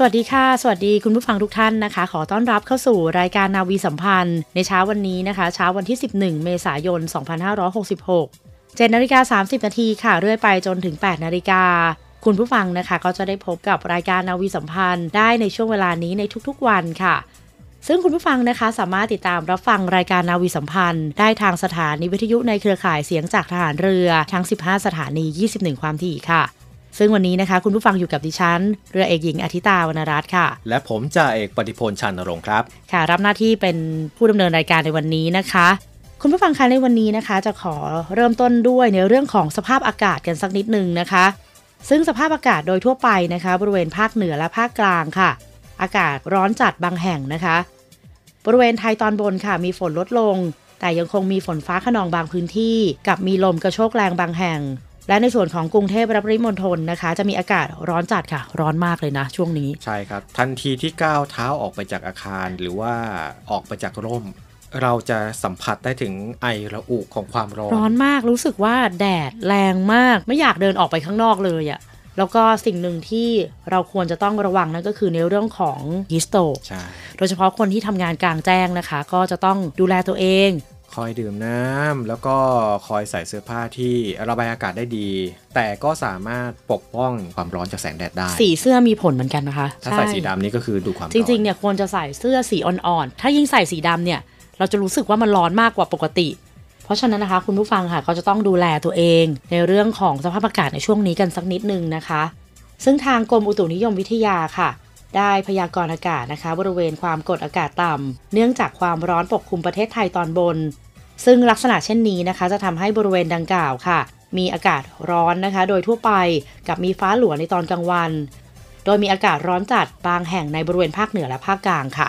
สวัสดีค่ะ สวัสดีคุณผู้ฟังทุกท่านนะคะ ขอต้อนรับเข้าสู่รายการนาวีสัมพันธ์ ในเช้าวันนี้นะคะ เช้าวันที่ 11 เมษายน 2566 7นาฬิกา30 นาทีค่ะ เรื่อยไปจนถึง 8 นาฬิกา คุณผู้ฟังนะคะ ก็จะได้พบกับรายการนาวีสัมพันธ์ได้ในช่วงเวลานี้ในทุกๆวันค่ะ ซึ่งคุณผู้ฟังนะคะ สามารถติดตามรับฟังรายการนาวีสัมพันธ์ ได้ทางสถานีวิทยุในเครือข่ายเสียงจากทหารเรือทั้ง 15 สถานี 21 ความถี่ค่ะ ซึ่งวันนี้นะคะ คุณผู้ฟังอยู่กับดิฉัน เรือเอกหญิงอธิตาวรรณรัตน์ค่ะ และผมจ่าเอกปฏิพลชันนรงค์ครับ ค่ะ รับหน้าที่เป็นผู้ดำเนินรายการในวันนี้นะคะ คุณผู้ฟังคะในวันนี้นะคะ จะขอเริ่มต้นด้วยในเรื่องของสภาพอากาศกันสักนิดนึงนะคะ ซึ่งสภาพอากาศโดยทั่วไปนะคะ บริเวณภาคเหนือและภาคกลางค่ะ อากาศร้อนจัดบางแห่งนะคะ บริเวณไทยตอนบนค่ะ มีฝนลดลง แต่ยังคงมีฝนฟ้าขนองบางพื้นที่ กับมีลมกระโชกแรงบางแห่ง และในส่วนของกรุงเทพและปริมณฑลนะคะ จะมีอากาศร้อนจัดค่ะ ร้อนมากเลยนะ ช่วงนี้ ใช่ครับ ทันทีที่ก้าวเท้าออกไปจากอาคาร หรือว่าออกไปจากร่ม เราจะสัมผัสได้ถึงไอระอุของความร้อน ร้อนมากรู้สึกว่าแดดแรงมาก ไม่อยากเดินออกไปข้างนอกเลยอะแล้วก็สิ่งหนึ่งที่เราควรจะต้องระวังนั่นก็คือในเรื่องของฮิสโตใช่โดยเฉพาะคนที่ทำงานกลางแจ้งนะคะ ก็จะต้องดูแลตัวเอง คอยดื่มน้ำแล้วก็คอยใส่เสื้อผ้าที่ระบายอากาศได้ดี แต่ก็สามารถปกป้องความร้อนจากแสงแดดได้ สีเสื้อมีผลเหมือนกันนะคะ ถ้าใส่ช่สีดำนี่ก็คือดูความจร้อนริงๆเนี่ยควรจะใส่เสื้อสีอ่อนๆ ถ้ายิ่งใส่สีดำเนี่ยเราจะรู้สึกว่ามันร้อนมากกว่าปกติ เพราะฉะนั้นนะคะคุณผู้ฟังค่ะก็จะต้องดูแลตัวเอง ในเรื่องของสภาพอากาศในช่วงนี้กันสักนิดนึงนะคะ ซึ่งทางกรมอุตุนิยมวิทยาค่ะ ได้พยากรณ์อากาศนะคะ บริเวณความกดอากาศต่ำเนื่องจากความร้อนปกคลุมประเทศไทยตอนบน ซึ่งลักษณะเช่นนี้นะคะ จะทำให้บริเวณดังกล่าวค่ะ มีอากาศร้อนนะคะ โดยทั่วไปกับมีฟ้าหลวในตอนกลางวัน โดยมีอากาศร้อนจัดบางแห่งในบริเวณภาคเหนือและภาคกลางค่ะ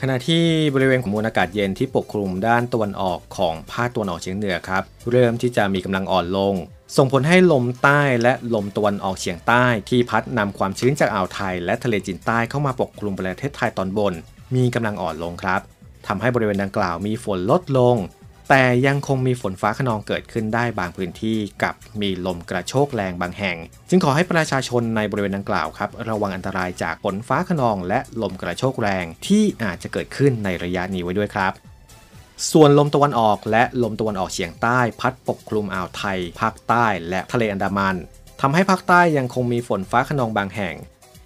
ขณะที่บริเวณของมวลอากาศเย็นที่ปกคลุมด้านตะวันออกของภาคตะวันออกเฉียงเหนือครับ เริ่มที่จะมีกำลังอ่อนลง ส่งผลให้ลมใต้และลมตะวันออกเฉียงใต้ที่พัดนำความชื้นจากอ่าวไทย และทะเลจีนใต้เข้ามาปกคลุมประเทศไทยตอนบน มีกำลังอ่อนลงครับทำให้บริเวณดังกล่าวมีฝนลดลง แต่ยังคงมีฝนฟ้าขนองเกิดขึ้นได้บางพื้นที่กับมีลมกระโชกแรงบางแห่ง จึงขอให้ประชาชนในบริเวณดังกล่าวครับ ระวังอันตรายจากฝนฟ้าขนองและลมกระโชกแรงที่อาจจะเกิดขึ้นในระยะนี้ไว้ด้วยครับ ส่วนลมตะวันออกและลมตะวันออกเฉียงใต้ พัดปกคลุมอ่าวไทย ภาคใต้และทะเลอันดามันทำให้ภาคใต้ยังคงมีฝนฟ้าขนองบางแห่ง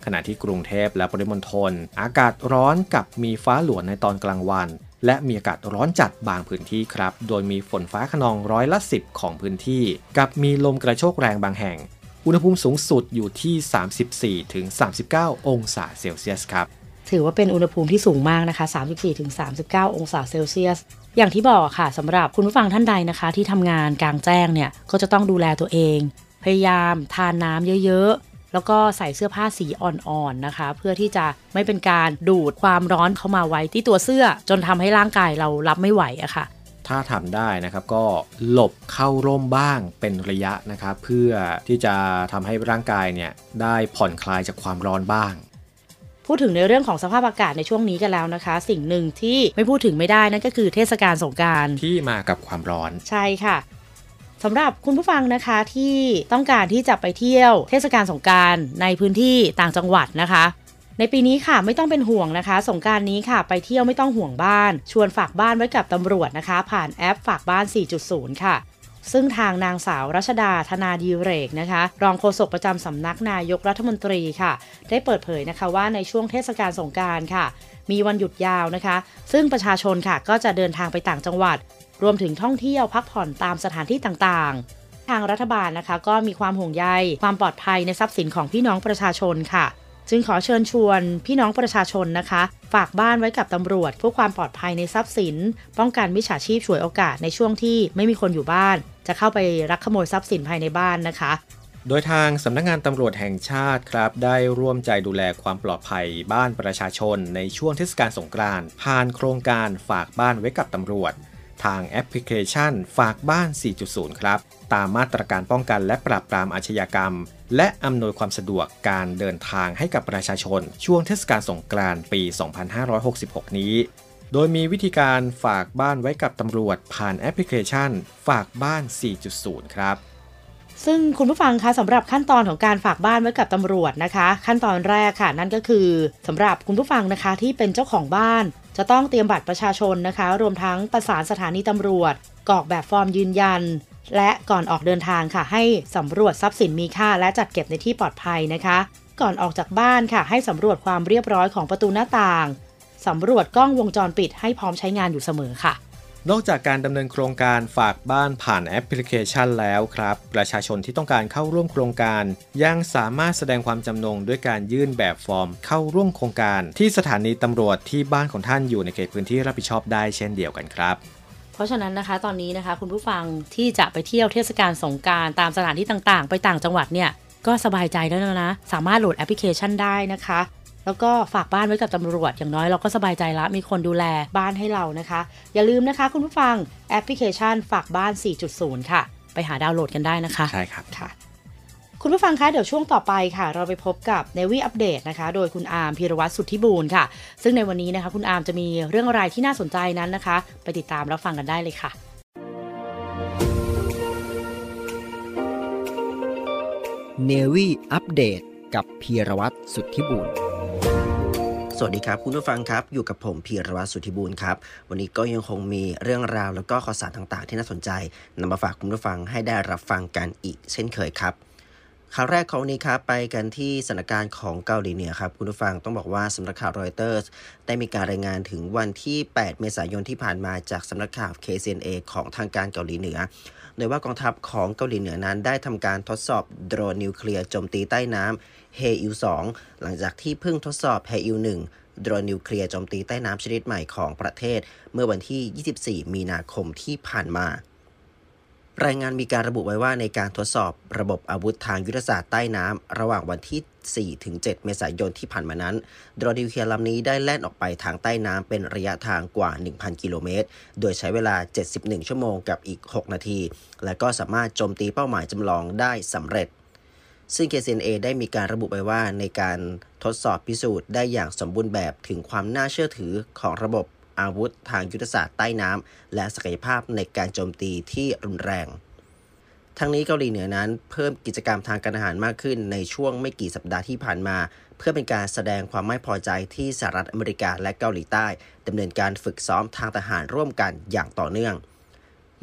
ขณะที่กรุงเทพและปริมณฑลอากาศร้อนกับมีฟ้าหลวในตอนกลางวัน และมีอากาศร้อนจัดบางพื้นที่ครับ โดยมีฝนฟ้าขนองร้อยละ 10 ของพื้นที่ กับมีลมกระโชกแรงบางแห่ง อุณหภูมิสูงสุดอยู่ที่ 34-39ถึง39 องศาเซลเซียสครับ ถือว่าเป็นอุณหภูมิที่สูงมากนะคะ 34-39 องศาเซลเซียสอย่างที่บอกค่ะสำหรับคุณผู้ฟังท่านใดนะคะ ที่ทำงานกลางแจ้งเนี่ยก็จะต้องดูแลตัวเอง พยายามทานน้ำเยอะๆ แล้วก็ใส่เสื้อผ้าสีอ่อนๆนะคะ เพื่อที่จะไม่เป็นการดูดความร้อนเข้ามาไว้ที่ตัวเสื้อ จนทำให้ร่างกายเรารับไม่ไหวอะค่ะถ้าทำได้นะครับก็หลบเข้าร่มบ้างเป็นระยะนะครับเพื่อที่จะทำให้ร่างกายเนี่ยได้ผ่อนคลายจากความร้อนบ้าง พูดถึงในเรื่องของสภาพอากาศในช่วงนี้กันแล้วนะคะ สิ่งหนึ่งที่ไม่พูดถึงไม่ได้นั่นก็คือเทศกาลสงกรารที่มากับความร้อน ใช่ค่ะ สำหรับคุณผู้ฟังนะคะที่ต้องการที่จะไปเที่ยวเทศกาลสงการในพื้นที่ต่างจังหวัดนะคะ ในปีนี้ค่ะไม่ต้องเป็นห่วงนะคะ สงการนี้ค่ะ ไปเที่ยวไม่ต้องห่วงบ้าน ชวนฝากบ้านไว้กับตำรวจนะคะ ผ่านแอปฝากบ้าน 4.0 ค่ะซึ่งทางนางสาวรัชดาธนาดีเรกนะคะ รองโฆษกประจำสำนักนายกรัฐมนตรีค่ะ ได้เปิดเผยนะคะว่าในช่วงเทศกาลสงการค่ะ มีวันหยุดยาวนะคะ ซึ่งประชาชนค่ะก็จะเดินทางไปต่างจังหวัด รวมถึงท่องเที่ยวพักผ่อนตามสถานที่ต่างๆ ทางรัฐบาลนะคะ ก็มีความห่วงใยความปลอดภัยในทรัพย์สินของพี่น้องประชาชนค่ะ จึงขอเชิญชวนพี่น้องประชาชนนะคะ ฝากบ้านไว้กับตำรวจเพื่อความปลอดภัยในทรัพย์สิน ป้องกันมิจฉาชีพฉวยโอกาสในช่วงที่ไม่มีคนอยู่บ้าน จะเข้าไปรักขโมยทรัพย์สินภายในบ้านนะคะโดยทางสำนักงานตำรวจแห่งชาติครับ ได้ร่วมใจดูแลความปลอดภัยบ้านประชาชนในช่วงเทศกาลสงกรานต์ผ่านโครงการฝากบ้านไว้กับตำรวจ ทางแอปพลิเคชันฝากบ้าน 4.0 ครับ ตามมาตรการป้องกันและปราบปรามอาชญากรรม และอำนวยความสะดวกการเดินทางให้กับประชาชน ช่วงเทศกาลสงกรานต์ปี 2566 นี้ โดยมีวิธีการฝากบ้านไว้กับตำรวจผ่านแอปพลิเคชัน ฝากบ้าน 4.0 ครับซึ่งคุณผู้ฟังคะสำหรับขั้นตอนของการฝากบ้านไว้กับตำรวจนะคะ ขั้นตอนแรกค่ะ นั่นก็คือสำหรับคุณผู้ฟังนะคะที่เป็นเจ้าของบ้าน จะต้องเตรียมบัตรประชาชนนะคะ รวมทั้งประสานสถานีตำรวจกรอกแบบฟอร์มยืนยัน และก่อนออกเดินทางค่ะ ให้สำรวจทรัพย์สินมีค่า และจัดเก็บในที่ปลอดภัยนะคะ ก่อนออกจากบ้านค่ะ ให้สำรวจความเรียบร้อยของประตูหน้าต่างสำรวจกล้องวงจรปิดให้พร้อมใช้งานอยู่เสมอค่ะ นอกจากการดำเนินโครงการฝากบ้านผ่านแอปพลิเคชันแล้วครับ ประชาชนที่ต้องการเข้าร่วมโครงการ ยังสามารถแสดงความจำนงด้วยการยื่นแบบฟอร์ม เข้าร่วมโครงการ ที่สถานีตำรวจที่บ้านของท่านอยู่ในเขตพื้นที่รับผิดชอบได้เช่นเดียวกันครับเพราะฉะนั้นนะคะตอนนี้นะคะคุณผู้ฟังที่จะไปเที่ยวเทศกาลสงกรานต์ตามสถานที่ต่างๆ ไปต่างจังหวัดเนี่ยก็สบายใจแล้วนะ สามารถโหลดแอปพลิเคชันได้นะคะ แล้วก็ฝากบ้านไว้กับตำรวจอย่างน้อยเราก็สบายใจละมีคนดูแลบ้านให้เรานะคะ อย่าลืมนะคะคุณผู้ฟังแอปพลิเคชันฝากบ้าน 4.0 ค่ะ ไปหาดาวน์โหลดกันได้นะคะใช่ครับค่ะ คุณผู้ฟังคะเดี๋ยวช่วงต่อไปค่ะ เราไปพบกับ n นวีอัปเดตนะคะ โดยคุณอาร์มพีรวัตรสุทธิบูรณ์ค่ะ ซึ่งในวันนี้นะคะ คุณอาร์มจะมีเรื่องอะไรที่น่าสนใจนั้นนะคะ ไปติดตามรับฟังกันได้เลยค่ะเนวี่อัปเดต กับพีรวัตรสุทธิบุญสวัสดีครับคุณผู้ฟังครับ อยู่กับผมพีรวัตรสุทธิบูรณ์ครับ วันนี้ก็ยังคงมีเรื่องราวแล้วก็ข่าวสารต่างๆ ที่น่าสนใจนำมาฝากคุณผู้ฟังให้ได้รับฟังกันอีกเช่นเคยครับข่าวแรกของวันนี้ครับไปกันที่สถานการณ์ของเกาหลีเหนือครับคุณผู้ฟังต้องบอกว่าสำนักข่าวรอยเตอร์สได้มีการรายงานถึงวันที่ 8 เมษายนที่ผ่านมาจากสำนักข่าว KCNA ของทางการเกาหลีเหนือ โดยว่ากองทัพของเกาหลีเหนือนั้นได้ทำการทดสอบโดรนนิวเคลียร์โจมตีใต้น้ำแฮอิล 2หลังจากที่เพิ่งทดสอบแฮอิล 1โดรนนิวเคลียร์โจมตีใต้น้ำชนิดใหม่ของประเทศ เมื่อวันที่ 24 มีนาคมที่ผ่านมา รายงานมีการระบุไว้ว่าในการทดสอบระบบอาวุธทางยุทธศาสตร์ใต้น้ำ ระหว่างวันที่4ถึง7เมษายนที่ผ่านมานั้นโดรนนิวเคลียร์ลำนี้ได้แล่นออกไปทางใต้น้ำเป็นระยะทางกว่า 1,000 กิโลเมตร โดยใช้เวลา 71 ชั่วโมงกับอีก 6 นาที และก็สามารถโจมตีเป้าหมายจำลองได้สำเร็จ ซึ่ง KCNA ได้มีการระบุไปว่าในการทดสอบพิสูจน์ได้อย่างสมบูรณ์แบบถึงความน่าเชื่อถือของระบบ อาวุธทางยุทธศาสตร์ใต้น้ำและศักยภาพในการโจมตีที่รุนแรง ทั้งนี้เกาหลีเหนือนั้นเพิ่มกิจกรรมทางการอาหารมากขึ้นในช่วงไม่กี่สัปดาห์ที่ผ่านมา เพื่อเป็นการแสดงความไม่พอใจที่สหรัฐอเมริกาและเกาหลีใต้ดำเนินการฝึกซ้อมทางทหารร่วมกันอย่างต่อเนื่อง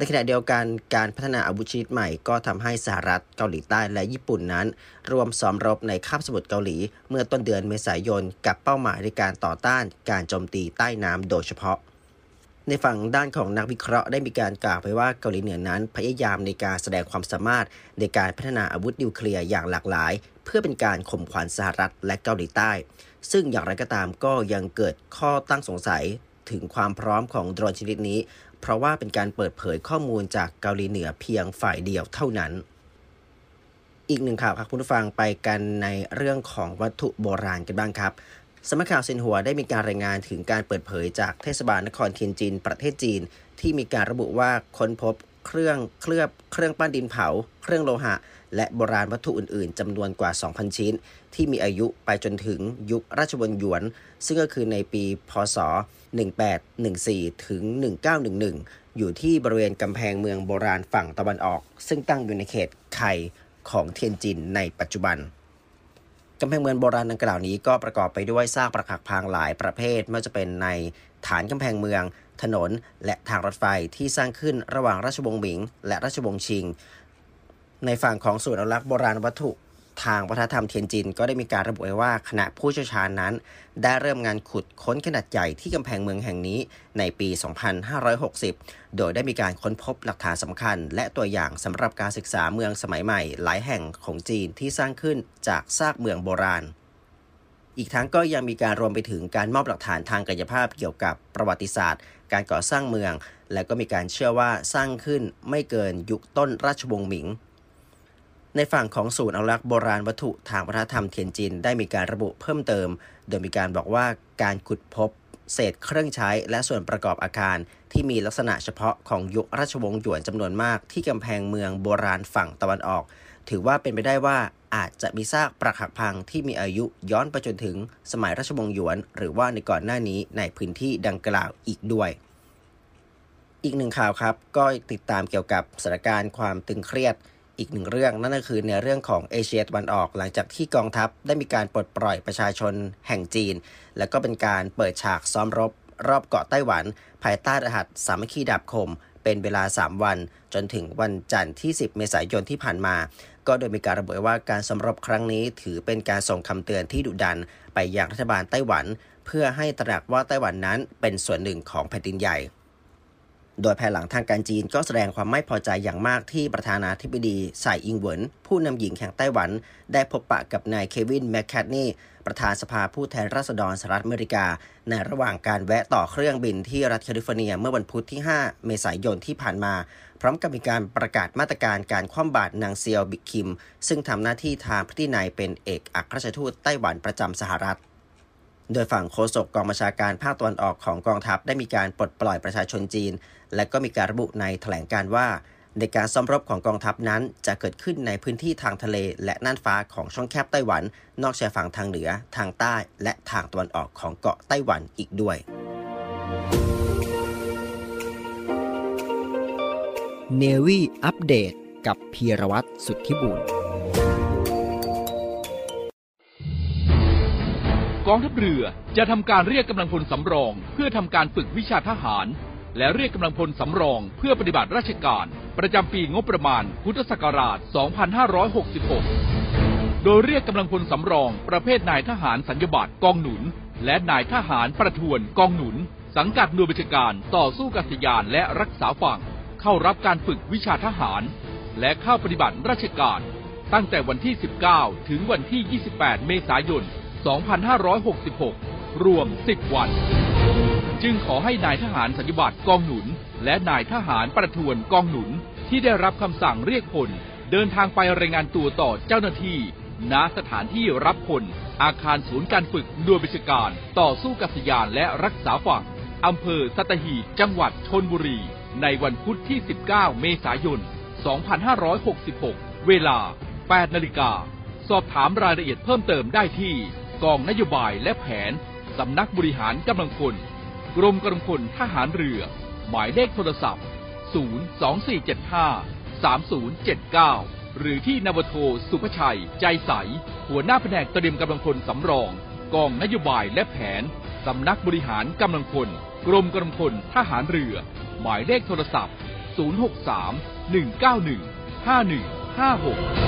ในขณะเดียวกันการพัฒนาอาวุธชนิดใหม่ก็ทำให้สหรัฐเกาหลีใต้และญี่ปุ่นนั้น รวมซ้อมรบในคาบสมุทรเกาหลี เมื่อต้นเดือนเมษายนกับเป้าหมายในการต่อต้านการโจมตีใต้น้ำโดยเฉพาะ ในฝั่งด้านของนักวิเคราะห์ได้มีการกล่าวไปว่าเกาหลีเหนือนั้นพยายามในการแสดงความสามารถในการพัฒนาอาวุธนิวเคลียร์อย่างหลากหลาย เพื่อเป็นการข่มขวัญสหรัฐและเกาหลีใต้ ซึ่งอย่างไรก็ตามก็ยังเกิดข้อตั้งสงสัยถึงความพร้อมของโดรนชนิดนี้ เพราะว่าเป็นการเปิดเผยข้อมูลจากเกาหลีเหนือเพียงฝ่ายเดียวเท่านั้น อีกหนึ่งข่าวครับคุณผู้ฟังไปกันในเรื่องของวัตถุโบราณกันบ้างครับสำนักข่าวเซินหัวได้มีการรายงานถึงการเปิดเผยจากเทศบาลนครเทียนจิน ประเทศจีน ที่มีการระบุว่าค้นพบเครื่องเคลือบเครื่องปั้นดินเผา เครื่องโลหะ และโบราณวัตถุอื่น ๆจำนวนกว่า 2,000 ชิ้น ที่มีอายุไปจนถึงยุคราชวงศ์หยวน ซึ่งก็คือในปีพศ 1814 ถึง 1911 อยู่ที่บริเวณกำแพงเมืองโบราณฝั่งตะวันออก ซึ่งตั้งอยู่ในเขตไคของเทียนจินในปัจจุบันกำแพงเมืองโบราณดังกล่าวนี้ก็ประกอบไปด้วยซากปรักหักพังหลายประเภทไม่ว่าจะเป็นในฐานกำแพงเมือง ถนน และทางรถไฟที่สร้างขึ้นระหว่างราชวงศ์หมิง และราชวงศ์ชิง ในฝั่งของศูนย์อนุรักษ์โบราณวัตถุ ทางวัฒนธรรมเทียนจิน ก็ได้มีการระบุไว้ว่าคณะผู้เชี่ยวชาญนั้น ได้เริ่มงานขุดค้นขนาดใหญ่ที่กำแพงเมืองแห่งนี้ในปี 2560 โดยได้มีการค้นพบหลักฐานสำคัญ และตัวอย่างสำหรับการศึกษาเมืองสมัยใหม่ หลายแห่งของจีนที่สร้างขึ้นจากซากเมืองโบราณอีกทั้งก็ยังมีการรวมไปถึงการมอบหลักฐานทางกายภาพเกี่ยวกับประวัติศาสตร์ การก่อสร้างเมือง และก็มีการเชื่อว่าสร้างขึ้นไม่เกินยุคต้นราชวงศ์หมิง ในฝั่งของศูนย์อนุรักษ์โบราณวัตถุทางวัฒนธรรมเทียนจิน ได้มีการระบุเพิ่มเติม โดยมีการบอกว่าการขุดพบ เศษเครื่องใช้และส่วนประกอบอาคาร ที่มีลักษณะเฉพาะของยุคราชวงศ์หยวนจำนวนมาก ที่กำแพงเมืองโบราณฝั่งตะวันออก ถือว่าเป็นไปได้ว่าอาจจะมีซากปรักหักพังที่มีอายุย้อนไปจนถึงสมัยราชวงศ์หยวน หรือว่าในก่อนหน้านี้ในพื้นที่ดังกล่าวอีกด้วย อีกหนึ่งข่าวครับ ก็ติดตามเกี่ยวกับสถานการณ์ความตึงเครียด อีกหนึ่งเรื่องนั่นก็คือในเรื่องของเอเชียตะวันออกหลังจากที่กองทัพได้มีการปลดปล่อยประชาชนแห่งจีน และก็เป็นการเปิดฉากซ้อมรบ รอบเกาะไต้หวัน ภายใต้รหัสสามัคคีดาบคม เป็นเวลา 3 วัน จนถึงวันจันทร์ที่ 10 เมษายนที่ผ่านมา ก็โดยมีการระบุว่าการสมรบครั้งนี้ ถือเป็นการส่งคำเตือนที่ดุดัน ไปยังรัฐบาลไต้หวัน เพื่อให้ตระหนักว่าไต้หวันนั้นเป็นส่วนหนึ่งของแผ่นดินใหญ่ โดยภายหลังทางการจีนก็แสดงความไม่พอใจอย่างมากที่ประธานาธิบดีไส่อิงเหวินผู้นำหญิงแห่งไต้หวัน ได้พบปะกับนายเควินแมคแคทนีประธานสภาผู้แทนราษฎรสหรัฐอเมริกา ในระหว่างการแวะต่อเครื่องบินที่รัฐแคลิฟอร์เนียเมื่อวันพุธที่ 5 เมษายนที่ผ่านมา พร้อมกับมีการประกาศมาตรการการคว่ำบาตรนางเซียวบิคิม ซึ่งทำหน้าที่ทางพิธีนายเป็นเอกอัครราชทูตไต้หวันประจำสหรัฐ โดยฝั่งโฆษกกองบัญชาการภาคตะวันออกของกองทัพได้มีการปลดปล่อยประชาชนจีน และก็มีการระบุในแถลงการว่า ในการซ้อมรบของกองทัพนั้น จะเกิดขึ้นในพื้นที่ทางทะเล และน่านฟ้าของช่องแคบไต้หวัน นอกชายฝั่งทางเหนือ ทางใต้ และทางตะวันออกของเกาะไต้หวันอีกด้วย เนวี่อัปเดต กับพีรวัตรสุทธิบุญ กองทัพเรือจะทำการเรียกกำลังพลสำรอง เพื่อทำการฝึกวิชาทหาร และเรียกกำลังพลสำรอง เพื่อปฏิบัติราชการ ประจำปีงบประมาณ พุทธศักราช 2566 โดยเรียกกำลังพลสำรอง ประเภทนายทหารสัญญบัตรกองหนุน และนายทหารประทวนกองหนุน สังกัดหน่วยบัญชาการต่อสู้กัษยานและรักษาฝั่ง เข้ารับการฝึกวิชาทหาร และเข้าปฏิบัติราชการ ตั้งแต่วันที่ 19 ถึงวันที่ 28 เมษายน 2566 รวม 10 วัน จึงขอให้นายทหารสัญญบัตรกองหนุน และนายทหารประทวนกองหนุนที่ได้รับคำสั่งเรียกพล เดินทางไปรายงานตัวต่อเจ้าหน้าที่ณสถานที่รับพล อาคารศูนย์การฝึกหน่วยบิชการ ต่อสู้กัษยานและรักษาฝั่งอำเภอสัตหีบจังหวัดชนบุรี ในวันพุธที่ 19 เมษายน 2566 เวลา 8 นาฬิกา สอบถามรายละเอียดเพิ่มเติมได้ที่ กองนโยบายและแผน สำนักบริหารกำลังพล กรมกำลังพลทหารเรือ หมายเลขโทรศัพท์ 02475 3079 หรือที่นวโทสุภชัย ใจใส หัวหน้าแผนกเตรียมกำลังพลสำรอง กองนโยบายและแผน สำนักบริหารกำลังพล กรมกำลังพลทหารเรือ หมายเลขโทรศัพท์ 063 191 5156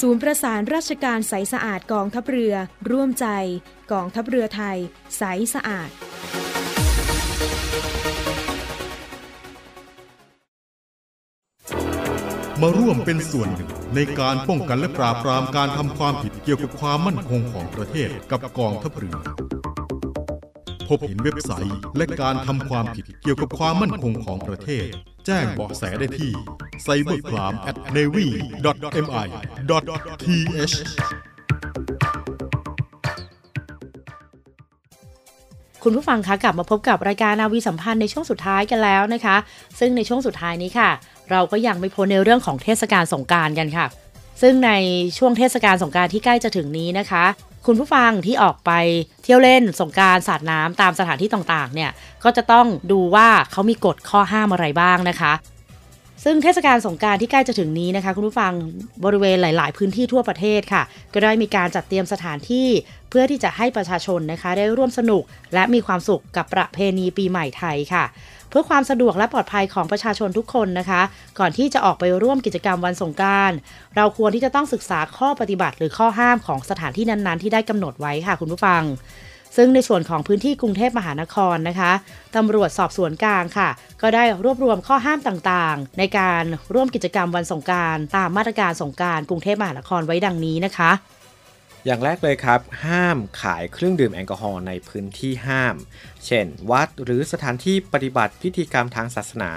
ศูนย์ประสานราชการใสสะอาดกองทัพเรือ ร่วมใจ กองทัพเรือไทย ใสสะอาด มาร่วมเป็นส่วนหนึ่งในการป้องกันและปราบปรามการทำความผิดเกี่ยวกับความมั่นคงของประเทศกับกองทัพเรือ พบเห็นเว็บไซต์และการทำความผิดเกี่ยวกับความมั่นคงของประเทศ แจ้งเบาะแสได้ที่ cybercrime@navy.mi.th คุณผู้ฟังคะกลับมาพบกับรายการนาวีสัมพันธ์ในช่วงสุดท้ายกันแล้วนะคะ ซึ่งในช่วงสุดท้ายนี้ค่ะ เราก็ยังไม่พ้นในเรื่องของเทศกาลสงการกันค่ะ ซึ่งในช่วงเทศกาลสงการที่ใกล้จะถึงนี้นะคะ คุณผู้ฟังที่ออกไปเที่ยวเล่นสงการสาดน้ำตามสถานที่ต่างๆ เนี่ยก็จะต้องดูว่าเขามีกฎข้อห้ามอะไรบ้างนะคะ ซึ่งเทศกาลสงการที่ใกล้จะถึงนี้นะคะ คุณผู้ฟังบริเวณหลาย ๆ พื้นที่ทั่วประเทศค่ะ ก็ได้มีการจัดเตรียมสถานที่เพื่อที่จะให้ประชาชนนะคะ ได้ร่วมสนุกและมีความสุขกับประเพณีปีใหม่ไทยค่ะ เพื่อความสะดวกและปลอดภัยของประชาชนทุกคนนะคะ ก่อนที่จะออกไปร่วมกิจกรรมวันสงการเราควรที่จะต้องศึกษาข้อปฏิบัติหรือข้อห้ามของสถานที่นั้นๆ ที่ได้กำหนดไว้ค่ะคุณผู้ฟังซึ่งในส่วนของพื้นที่กรุงเทพมหานครนะคะตำรวจสอบสวนกลางค่ะ ก็ได้รวบรวมข้อห้ามต่างๆ ในการร่วมกิจกรรมวันสงการตามมาตรการสงการกรุงเทพมหานครไว้ดังนี้นะคะ อย่างแรกเลยครับ ห้ามขายเครื่องดื่มแอลกอฮอล์ในพื้นที่ห้าม เช่น วัดหรือสถานที่ปฏิบัติพิธีกรรมทางศาสนา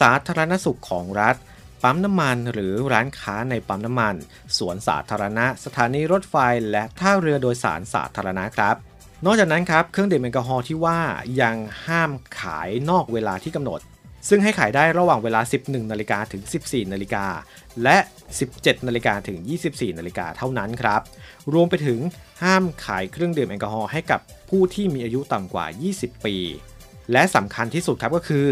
สาธารณสุขของรัฐ ปั๊มน้ำมันหรือร้านค้าในปั๊มน้ำมัน สวนสาธารณะ สถานีรถไฟ และท่าเรือโดยสารสาธารณะครับนอกจากนั้นครับ เครื่องดื่มแอลกอฮอล์ที่ว่ายังห้ามขายนอกเวลาที่กำหนด ซึ่งให้ขายได้ระหว่างเวลา 11นาฬิกาถึง 14นาฬิกา และ 17 นาฬิกาถึง 24 นาฬิกาเท่านั้นครับ รวมไปถึงห้ามขายเครื่องดื่มแอลกอฮอล์ให้กับผู้ที่มีอายุต่ำกว่า 20 ปี และสำคัญที่สุดครับก็คือ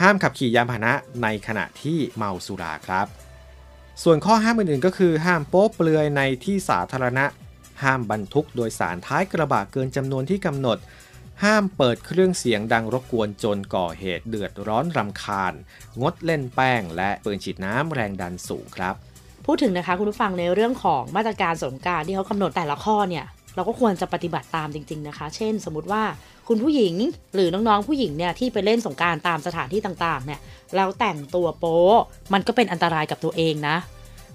ห้ามขับขี่ยานพาหนะในขณะที่เมาสุราครับ ส่วนข้อห้ามอื่นๆก็คือห้ามโป๊เปลือยในที่สาธารณะ ห้ามบรรทุกโดยสารท้ายกระบะเกินจำนวนที่กำหนด ห้ามเปิดเครื่องเสียงดังรบกวนจนก่อเหตุเดือดร้อนรำคาญ งดเล่นแป้งและปืนฉีดน้ำแรงดันสูงครับพูดถึงนะคะคุณผู้ฟังในเรื่องของมาตรการสงการที่เขากำหนดแต่ละข้อเนี่ยเราก็ควรจะปฏิบัติตามจริง ๆนะคะ เช่น สมมติว่าคุณผู้หญิงหรือน้องๆผู้หญิงเนี่ยที่ไปเล่นสงการตามสถานที่ต่างๆเนี่ยแล้วแต่งตัวโป๊มันก็เป็นอันตรายกับตัวเองนะ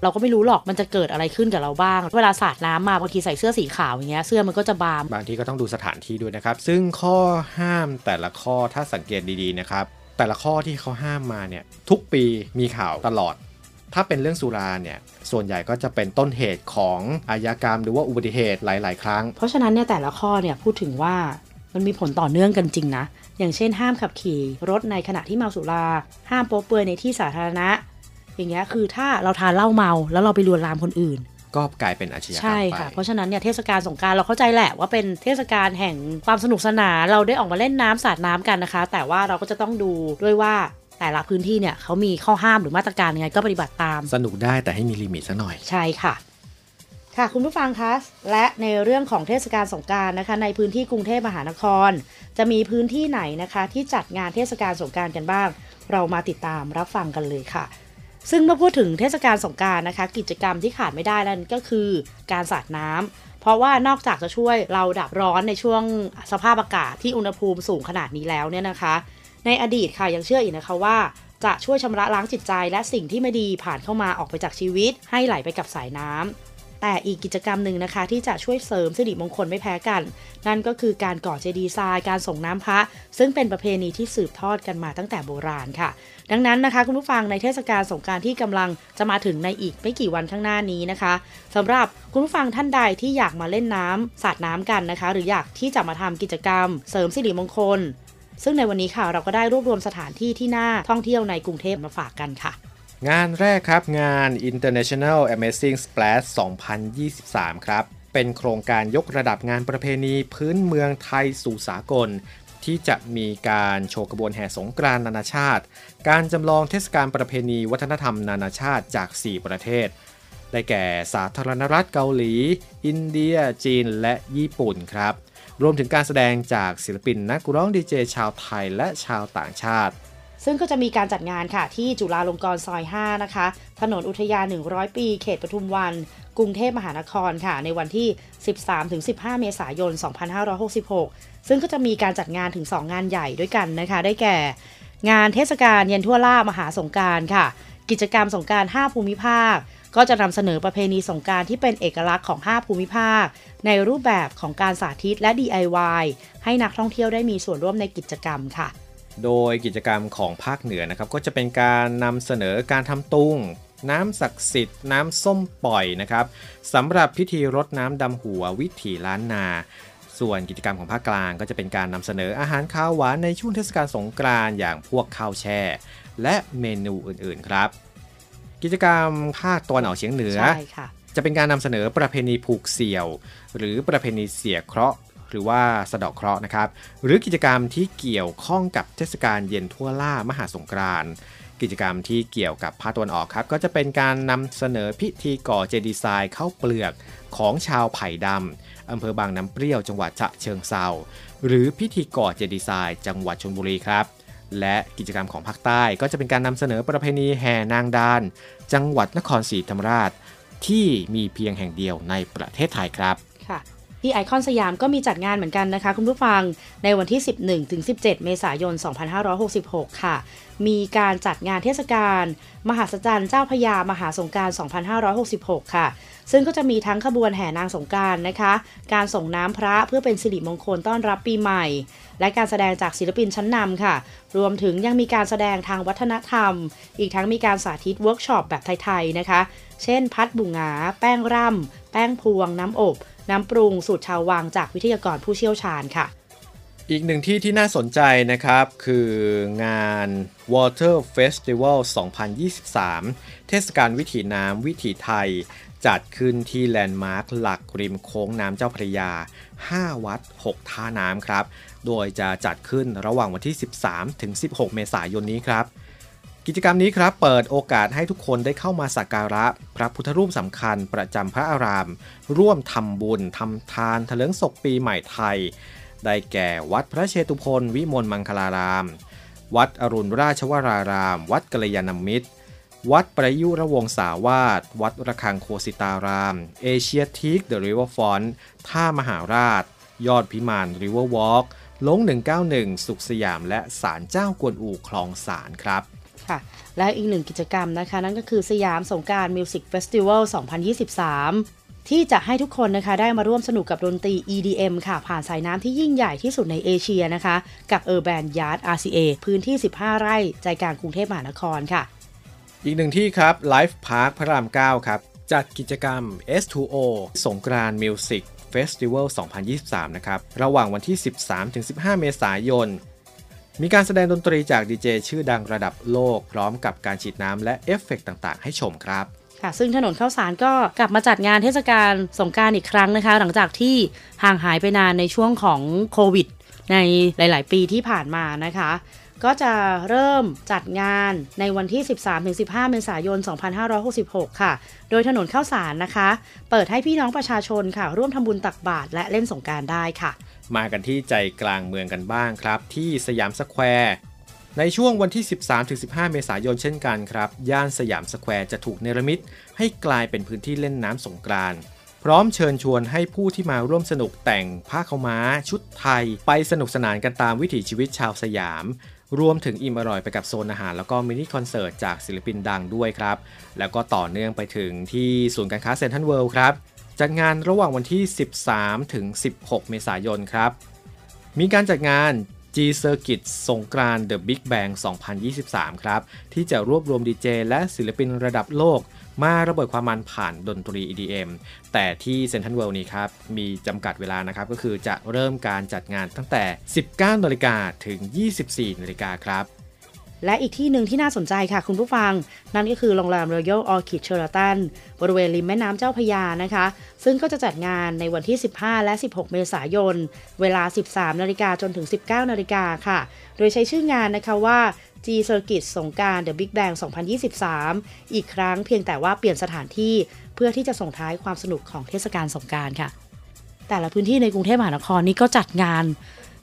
เราก็ไม่รู้หรอกมันจะเกิดอะไรขึ้นกับเราบ้าง เวลาสาดน้ำมาบางทีใส่เสื้อสีขาวอย่างเงี้ยเสื้อมันก็จะบามบางทีก็ต้องดูสถานที่ด้วยนะครับ ซึ่งข้อห้ามแต่ละข้อถ้าสังเกตดีๆนะครับ แต่ละข้อที่เขาห้ามมาเนี่ยทุกปีมีข่าวตลอด ถ้าเป็นเรื่องสุราเนี่ยส่วนใหญ่ก็จะเป็นต้นเหตุของอาญากรรม หรือว่าอุบัติเหตุหลาย ๆ ครั้ง เพราะฉะนั้นเนี่ยแต่ละข้อเนี่ยพูดถึงว่ามันมีผลต่อเนื่องกันจริงนะอย่างเช่นห้ามขับขี่ รถในขณะที่เมาสุรา ห้ามโป๊เปลือยในที่สาธารณะ อย่างเงี้ยคือถ้าเราทานเหล้าเมาแล้วเราไปลวนลามคนอื่น ก็กลายเป็นอาชญากรรมใช่ไปค่ะ เพราะฉะนั้นเนี่ยเทศกาลสงกรารเราเข้าใจแหละว่าเป็นเทศกาลแห่งความสนุกสนานเราได้ออกมาเล่นน้ำสาดน้ำกันนะคะ แต่ว่าเราก็จะต้องดูด้วยว่าแต่ละพื้นที่เนี่ยเขามีข้อห้ามหรือมาตรการยังไงก็ปฏิบัติตาม สนุกได้แต่ให้มีลิมิตซะหน่อยใช่ค่ะค่ะคุณผู้ฟังคะและในเรื่องของเทศกาลสงกรารนะคะ ในพื้นที่กรุงเทพมหานคร จะมีพื้นที่ไหนนะคะ ที่จัดงานเทศกาลสงกรารกันบ้าง เรามาติดตามรับฟังกันเลยค่ะ ซึ่งเมื่อพูดถึงเทศกาลสงการนะคะ กิจกรรมที่ขาดไม่ได้นั่นก็คือการสาดน้ำเพราะว่านอกจากจะช่วยเราดับร้อนในช่วงสภาพอากาศที่อุณหภูมิสูงขนาดนี้แล้วเนี่ยนะคะ ในอดีตค่ะยังเชื่ออีกนะคะว่าจะช่วยชำระล้างจิตใจและสิ่งที่ไม่ดีผ่านเข้ามาออกไปจากชีวิต ให้ไหลไปกับสายน้ำ แต่อีกกิจกรรมหนึ่งนะคะที่จะช่วยเสริมสิริมงคลไม่แพ้กัน นั่นก็คือการก่อเจดีย์ทรายการส่งน้ำพระ ซึ่งเป็นประเพณีที่สืบทอดกันมาตั้งแต่โบราณค่ะ ดังนั้นนะคะคุณผู้ฟังในเทศกาลสงการที่กำลังจะมาถึงในอีกไม่กี่วันข้างหน้านี้นะคะสำหรับคุณผู้ฟังท่านใดที่อยากมาเล่นน้ำสาดน้ำกันนะคะ หรืออยากที่จะมาทำกิจกรรม เสริมสิริมงคล ซึ่งในวันนี้ค่ะเราก็ได้รวบรวมสถานที่ที่น่าท่องเที่ยวในกรุงเทพมาฝากกันค่ะ งานแรกครับงาน International Amazing Splash 2023 ครับ เป็นโครงการยกระดับงานประเพณีพื้นเมืองไทยสู่สากล ที่จะมีการโชว์กระบวนแห่สงกรานต์นานาชาติ การจำลองเทศกาลประเพณีวัฒนธรรมนานาชาติจาก 4 ประเทศ ได้แก่สาธารณรัฐเกาหลี อินเดีย จีน และญี่ปุ่นครับ รวมถึงการแสดงจากศิลปินนักร้องดีเจชาวไทยและชาวต่างชาติ ซึ่งก็จะมีการจัดงานค่ะที่จุฬาลงกรณ์ซอย 5 นะคะ ถนนอุทยาน 100 ปี เขตปทุมวัน กรุงเทพมหานครค่ะ ในวันที่ 13-15 เมษายน 2566 ซึ่งก็จะมีการจัดงานถึง 2 งานใหญ่ด้วยกันนะคะ ได้แก่ งานเทศกาลเย็นทั่วล่ามหาสงการค่ะ กิจกรรมสงกราร 5 ภูมิภาค ก็จะนำเสนอประเพณีสงการที่เป็นเอกลักษณ์ของ 5 ภูมิภาค ในรูปแบบของการสาธิตและ DIY ให้นักท่องเที่ยวได้มีส่วนร่วมในกิจกรรมค่ะ โดยกิจกรรมของภาคเหนือนะครับก็จะเป็นการนำเสนอการทำตุงน้ำศักดิ์สิทธิ์น้ำส้มปล่อยนะครับสำหรับพิธีรดน้ำดำหัววิถีล้านนา ส่วนกิจกรรมของภาคกลางก็จะเป็นการนำเสนออาหารข้าวหวานในช่วงเทศกาลสงกรานต์อย่างพวกข้าวแช่ และเมนูอื่นๆครับ กิจกรรมภาคตะวันออกเฉียงเหนือใช่ค่ะจะเป็นการนำเสนอประเพณีผูกเสี่ยว หรือประเพณีเสียเคราะห์ หรือว่าสะดาะเคราะห์นะครับ หรือกิจกรรมที่เกี่ยวข้องกับเทศกาลเย็นทั่วล่ามหาสงกรานต์กิจกรรมที่เกี่ยวกับภาคตะวันออกครับ ก็จะเป็นการนำเสนอพิธีก่อเจดีย์ทรายเข้าเปลือกของชาวไผ่ดำอำเภอบางน้ำเปรี้ยวจังหวัดฉะเชิงเซาหรือพิธีก่อเจดีย์ทรายจังหวัดชลบุรีครับ และกิจกรรมของภาคใต้ก็จะเป็นการนำเสนอประเพณีแห่นางดาน จังหวัดนครศรีธรรมราช ที่มีเพียงแห่งเดียวในประเทศไทยครับค่ะ ที่ไอคอนสยามก็มีจัดงานเหมือนกันนะคะคุณผู้ฟังในวันที่ 11ถึง17 เมษายน 2566 ค่ะ มีการจัดงานเทศกาลมหาสจรรย์เจ้าพยามหาสงกราร 2566 ค่ะ ซึ่งก็จะมีทั้งขบวนแห่นางสงการนะคะ การสรงน้ำพระเพื่อเป็นสิริมงคลต้อนรับปีใหม่ และการแสดงจากศิลปินชั้นนำค่ะ รวมถึงยังมีการแสดงทางวัฒนธรรม อีกทั้งมีการสาธิตเวิร์กช็อปแบบไทยๆนะคะ เช่น พัดบุหงาแป้งร่ำ แป้งพวง น้ำอบ น้ำปรุงสูตรชาววังจากวิทยากรผู้เชี่ยวชาญค่ะ อีกหนึ่งที่ที่น่าสนใจนะครับ คืองาน Water Festival 2023 เทศกาลวิถีน้ำวิถีไทย จัดขึ้นที่แลนด์มาร์คหลักริมโค้งน้ำเจ้าพระยา 5 วัด 6 ท่าน้ำครับ โดยจะจัดขึ้นระหว่างวันที่ 13 ถึง 16 เมษายนนี้ครับ กิจกรรมนี้ครับเปิดโอกาสให้ทุกคนได้เข้ามาสักการะ พระพุทธรูปสำคัญประจำพระอาราม ร่วมทำบุญทำทานเถลิงศกปีใหม่ไทย ได้แก่วัดพระเชตุพนวิมลมังคลาราม วัดอรุณราชวราราม วัดกัลยาณมิตร วัดประยุรวงศาวาสวัดระฆังโฆสิตาราม Asiatique The Riverfront ท่ามหาราช ยอดพิมาน River Walk ล้ง 1919 สุขสยามและศาลเจ้ากวนอูคลองสารครับ ค่ะ และอีกหนึ่งกิจกรรมนะคะ นั่นก็คือสยามสงกรานต์ Music Festival 2023ที่จะให้ทุกคนนะคะได้มาร่วมสนุกกับดนตรี EDM ค่ะ ผ่านสายน้ำที่ยิ่งใหญ่ที่สุดในเอเชียนะคะ กับ Urban Yard RCA พื้นที่ 15 ไร่ใจกลางกรุงเทพมหานครค่ะ อีกหนึ่งที่ครับ Life Park พระราม 9 ครับ จัดกิจกรรม S2O สงกรานต์ Music Festival 2023 นะครับ ระหว่างวันที่ 13-15 เมษายน มีการแสดงดนตรีจากดีเจชื่อดังระดับโลก พร้อมกับการฉีดน้ำและเอฟเฟกต์ต่างๆ ให้ชมครับค่ะซึ่งถนนข้าวสารก็กลับมาจัดงานเทศกาลสงกรานต์อีกครั้งนะคะ หลังจากที่ห่างหายไปนานในช่วงของโควิด ในหลาย ๆ ปีที่ผ่านมานะคะ ก็จะเริ่มจัดงานในวันที่ 13-15 เมษายน 2566 ค่ะ โดยถนนข้าวสารนะคะ เปิดให้พี่น้องประชาชนค่ะ ร่วมทำบุญตักบาตรและเล่นสงกรานต์ได้ค่ะ มากันที่ใจกลางเมืองกันบ้างครับ ที่สยามสแควร์ในช่วงวันที่ 13-15 เมษายนเช่นกันครับ ย่านสยามสแควร์จะถูกเนรมิต ให้กลายเป็นพื้นที่เล่นน้ำสงกรานต์พร้อมเชิญชวนให้ผู้ที่มาร่วมสนุกแต่งผ้าขาวม้า ชุดไทย ไปสนุกสนานกันตามวิถีชีวิตชาวสยาม รวมถึงอิ่มอร่อยไปกับโซนอาหาร แล้วก็มินิคอนเสิร์ตจากศิลปินดังด้วยครับ แล้วก็ต่อเนื่องไปถึงที่ศูนย์การค้าเซ็นทรัลเวิลด์ครับ จัดงานระหว่างวันที่ 13 ถึง 16 เมษายนครับ มีการจัดงาน G Circuit สงกรานต์ The Big Bang 2023 ครับ ที่จะรวบรวมดีเจและศิลปินระดับโลก มาระเบิดความมันผ่านดนตรี EDM แต่ที่เซนทรัลเวิลด์นี้ครับ มีจำกัดเวลานะครับ ก็คือจะเริ่มการจัดงานตั้งแต่ 19นาฬิกาถึง 24นาฬิกาครับ และอีกที่หนึ่งที่น่าสนใจค่ะคุณผู้ฟัง นั่นก็คือโรงแรม Royal Orchid Sheraton บริเวณริมแม่น้ำเจ้าพยานะคะ ซึ่งก็จะจัดงานในวันที่ 15 และ 16 เมษายน เวลา 13 นาฬิกาจนถึง 19 นาฬิกาค่ะ โดยใช้ชื่องานนะคะว่า G Circuit สงการ The Big Bang 2023 อีกครั้งเพียงแต่ว่าเปลี่ยนสถานที่เพื่อที่จะส่งท้ายความสนุกของเทศกาลสงการค่ะ แต่ละพื้นที่ในกรุงเทพมหานครนี่ก็จัดงาน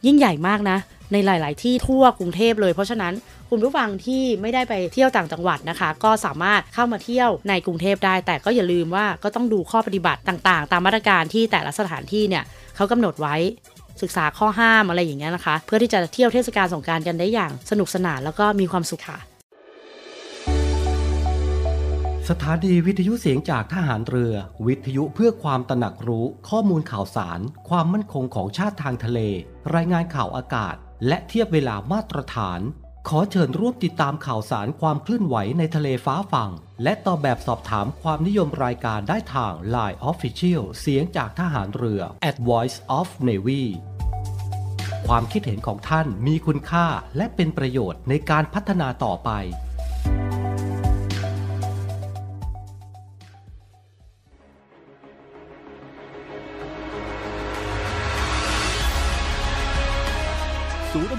ยิ่งใหญ่มากนะ ในหลาย ๆ ที่ทั่วกรุงเทพเลย เพราะฉะนั้น คุณผู้ฟังที่ไม่ได้ไปเที่ยวต่างจังหวัดนะคะ ก็สามารถเข้ามาเที่ยวในกรุงเทพได้ แต่ก็อย่าลืมว่าก็ต้องดูข้อปฏิบัติต่างๆ ตามมาตรการที่แต่ละสถานที่เนี่ยเขากำหนดไว้ศึกษาข้อห้ามอะไรอย่างเงี้ยนะคะ เพื่อที่จะเที่ยวเทศกาลสงการกันได้อย่างสนุกสนานแล้วก็มีความสุขค่ะ สถานีวิทยุเสียงจากทหารเรือ วิทยุเพื่อความตระหนักรู้ข้อมูลข่าวสาร ความมั่นคงของชาติทางทะเล รายงานข่าวอากาศ และเทียบเวลามาตรฐาน ขอเชิญร่วมติดตามข่าวสารความเคลื่อนไหวในทะเลฟ้าฝั่ง และตอบแบบสอบถามความนิยมรายการได้ทาง Line Official เสียงจากทหารเรือ at Voice of Navy ความคิดเห็นของท่านมีคุณค่าและเป็นประโยชน์ในการพัฒนาต่อไป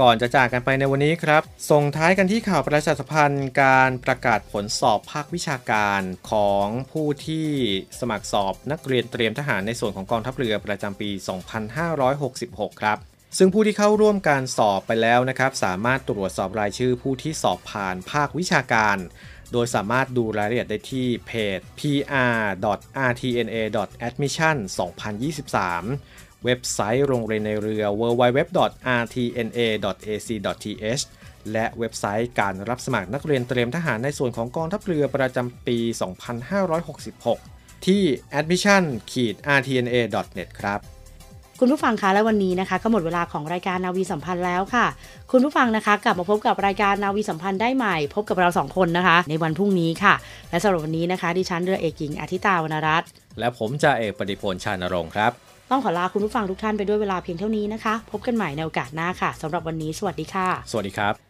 ก่อนจะจากกันไปในวันนี้ครับ ส่งท้ายกันที่ข่าวประชาสัมพันธ์การประกาศผลสอบภาควิชาการของผู้ที่สมัครสอบนักเรียนเตรียมทหารในส่วนของกองทัพเรือประจำปี 2566 ครับซึ่งผู้ที่เข้าร่วมการสอบไปแล้วนะครับ สามารถตรวจสอบรายชื่อผู้ที่สอบผ่านภาควิชาการ โดยสามารถดูรายละเอียดได้ที่เพจ pr.rtna.admission 2023 เว็บไซต์โรงเรียนในเรือ www.rtna.ac.th และเว็บไซต์การรับสมัครนักเรียนเตรียมทหารในส่วนของกองทัพเรือประจำปี 2566 ที่ admission-rtna.net ครับคุณผู้ฟังคะและวันนี้นะคะก็หมดเวลาของรายการนาวีสัมพันธ์แล้วค่ะ คุณผู้ฟังนะคะ กลับมาพบกับรายการนาวีสัมพันธ์ได้ใหม่ พบกับเราสองคนนะคะ ในวันพรุ่งนี้ค่ะ และสำหรับวันนี้นะคะ ดิฉันเรือเอกหญิงอาทิตาวรรณรัตน์และผมจ่าเอกปฏิพลชานรงค์ครับ ต้องขอลาคุณผู้ฟังทุกท่านไปด้วยเวลาเพียงเท่านี้นะคะ พบกันใหม่ในโอกาสหน้าค่ะสำหรับวันนี้สวัสดีค่ะ สวัสดีครับ